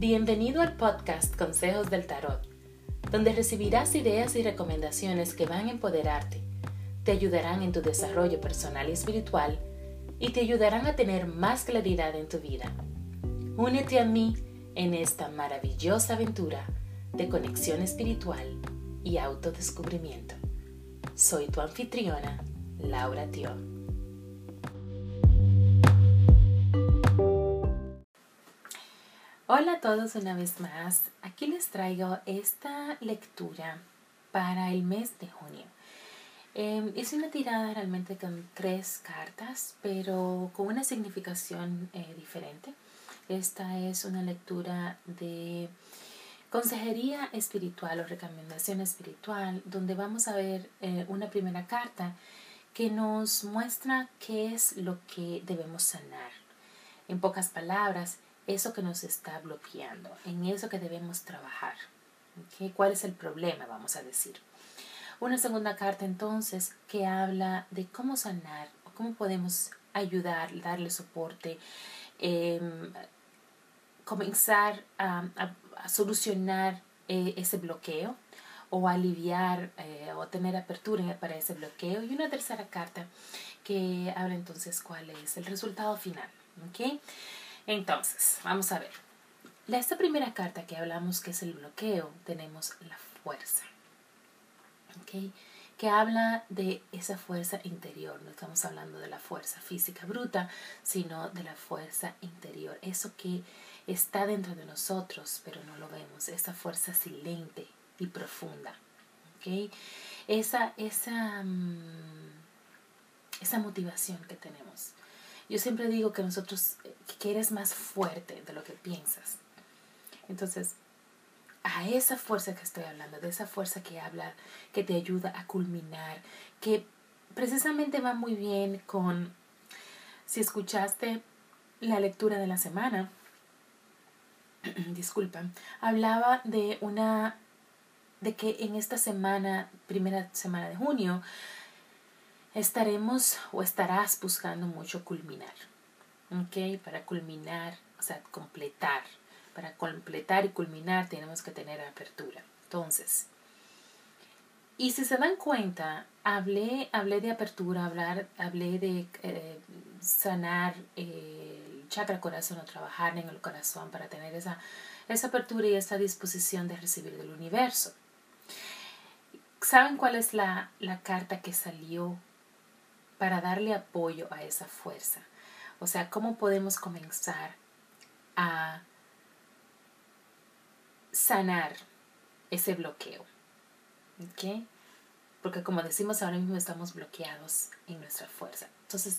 Bienvenido al podcast Consejos del Tarot, donde recibirás ideas y recomendaciones que van a empoderarte, te ayudarán en tu desarrollo personal y espiritual y te ayudarán a tener más claridad en tu vida. Únete a mí en esta maravillosa aventura de conexión espiritual y autodescubrimiento. Soy tu anfitriona, Laura Tio. Hola a todos una vez más. Aquí les traigo esta lectura para el mes de junio. Eh, hice una tirada realmente con tres cartas, pero con una significación eh, diferente. Esta es una lectura de consejería espiritual o recomendación espiritual, donde vamos a ver eh, una primera carta que nos muestra qué es lo que debemos sanar. En pocas palabras, eso que nos está bloqueando, en eso que debemos trabajar. ¿Cuál es el problema, vamos a decir? Una segunda carta entonces que habla de cómo sanar cómo podemos ayudar, darle soporte, em, comenzar a, solucionar eh, ese bloqueo o aliviar eh, o tener apertura para ese bloqueo. Y una tercera carta que habla entonces cuál es el resultado final. ¿okay? Entonces, vamos a ver. Esta primera carta que hablamos que es el bloqueo, tenemos la fuerza. ¿okay? que habla de esa fuerza interior. No estamos hablando de la fuerza física bruta, sino de la fuerza interior. Eso que está dentro de nosotros, pero no lo vemos. Esa fuerza silente y profunda. ¿okay? Esa, esa, mm, esa motivación que tenemos. Yo siempre digo que nosotros, que eres más fuerte de lo que piensas. Entonces, a esa fuerza que estoy hablando, de esa fuerza que habla, que te ayuda a culminar, que precisamente va muy bien con, si escuchaste la lectura de la semana, disculpa, hablaba de una, de que en esta semana, primera semana de junio, estaremos o estarás buscando mucho culminar, ¿ok? Para culminar, o sea, completar. Para completar y culminar tenemos que tener apertura. Entonces, y si se dan cuenta, hablé, hablé de apertura, hablar, hablé de eh, sanar el chakra corazón o trabajar en el corazón para tener esa, esa apertura y esa disposición de recibir del universo. ¿Saben cuál es la, la carta que salió para darle apoyo a esa fuerza? O sea, ¿cómo podemos comenzar a sanar ese bloqueo? ¿Ok? Porque como decimos ahora mismo estamos bloqueados en nuestra fuerza. Entonces,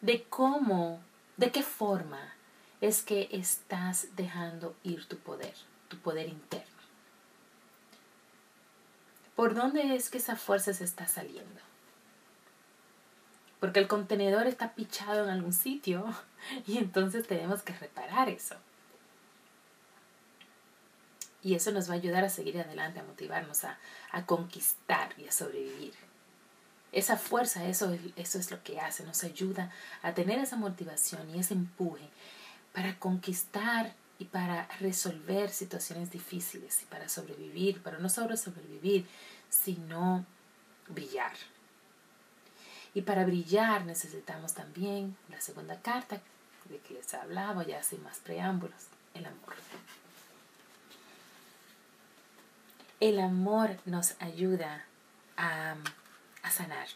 de cómo, de qué forma es que estás dejando ir tu poder, tu poder interno. ¿Por dónde es que esa fuerza se está saliendo? Porque el contenedor está pichado en algún sitio y entonces tenemos que reparar eso. Y eso nos va a ayudar a seguir adelante, a motivarnos a, a conquistar y a sobrevivir. Esa fuerza, eso, eso es lo que hace, nos ayuda a tener esa motivación y ese empuje para conquistar y para resolver situaciones difíciles y para sobrevivir, pero no solo sobrevivir, sino brillar. Y para brillar necesitamos también la segunda carta de que les hablaba, ya sin más preámbulos, el amor. El amor nos ayuda a, sanar.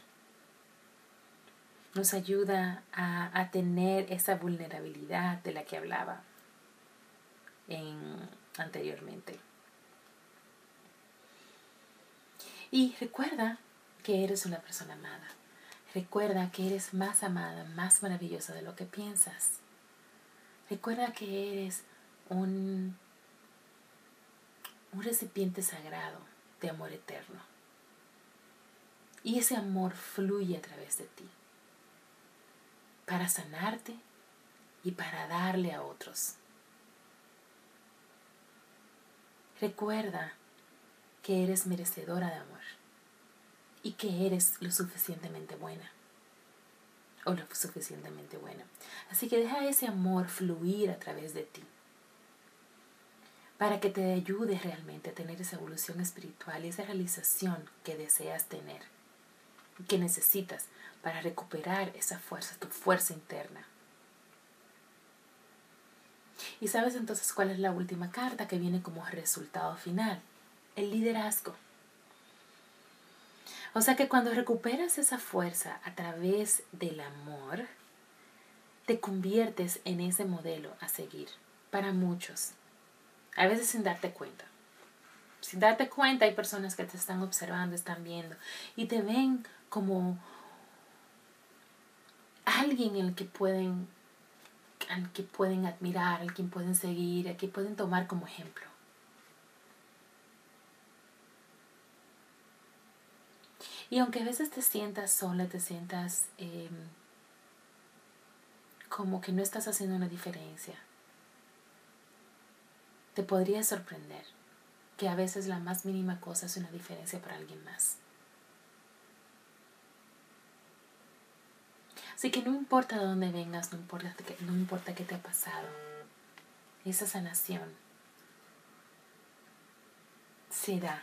Nos ayuda a, tener esa vulnerabilidad de la que hablaba anteriormente. Y recuerda que eres una persona amada. Recuerda que eres más amada, más maravillosa de lo que piensas. Recuerda que eres un un recipiente sagrado de amor eterno. Y ese amor fluye a través de ti para sanarte y para darle a otros. Recuerda que eres merecedora de amor y que eres lo suficientemente buena o lo suficientemente buena. Así que deja ese amor fluir a través de ti. para que te ayude realmente a tener esa evolución espiritual y esa realización que deseas tener, que necesitas para recuperar esa fuerza, tu fuerza interna. Y sabes entonces cuál es la última carta que viene como resultado final, el liderazgo. O sea que cuando recuperas esa fuerza a través del amor, te conviertes en ese modelo a seguir para muchos. A veces sin darte cuenta. Sin darte cuenta hay personas que te están observando, están viendo y te ven como alguien en el que pueden, al que pueden admirar, al que pueden seguir, al que pueden tomar como ejemplo. Y aunque a veces te sientas sola, te sientas em, como que no estás haciendo una diferencia, te podría sorprender que a veces la más mínima cosa es una diferencia para alguien más. Así que no importa de dónde vengas, no importa, no importa qué te ha pasado, esa sanación se da,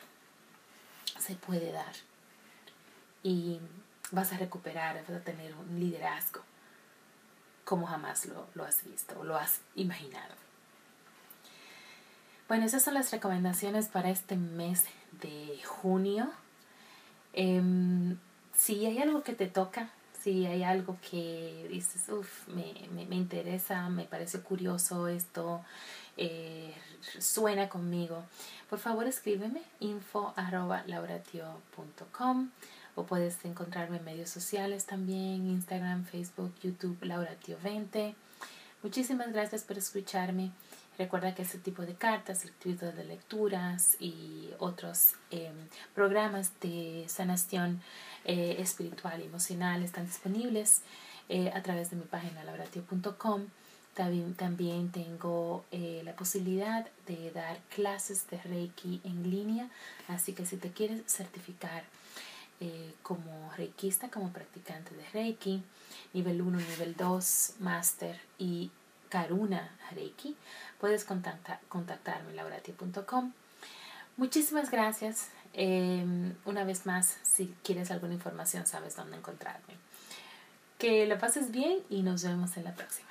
se puede dar. Y vas a recuperar, vas a tener un liderazgo como jamás lo, lo has visto o lo has imaginado. Bueno, esas son las recomendaciones para este mes de junio. Em, si hay algo que te toca, si hay algo que dices, uff, me, me, interesa, me parece curioso esto, eh, suena conmigo, por favor escríbeme info arroba lauratio.com o puedes encontrarme en medios sociales también, Instagram, Facebook, YouTube, lauratio20. Muchísimas gracias por escucharme. Recuerda que este tipo de cartas, el tipo de lecturas y otros em, programas de sanación eh, espiritual y emocional están disponibles eh, a través de mi página labratio.com. También, también tengo eh, la posibilidad de dar clases de Reiki en línea, así que si te quieres certificar como reikista, como practicante de Reiki, nivel 1, nivel 2, máster y Karuna Reiki, puedes contactar, contactarme lauratio.com. Muchísimas gracias. Em, una vez más, si quieres alguna información, sabes dónde encontrarme. Que la pases bien y nos vemos en la próxima.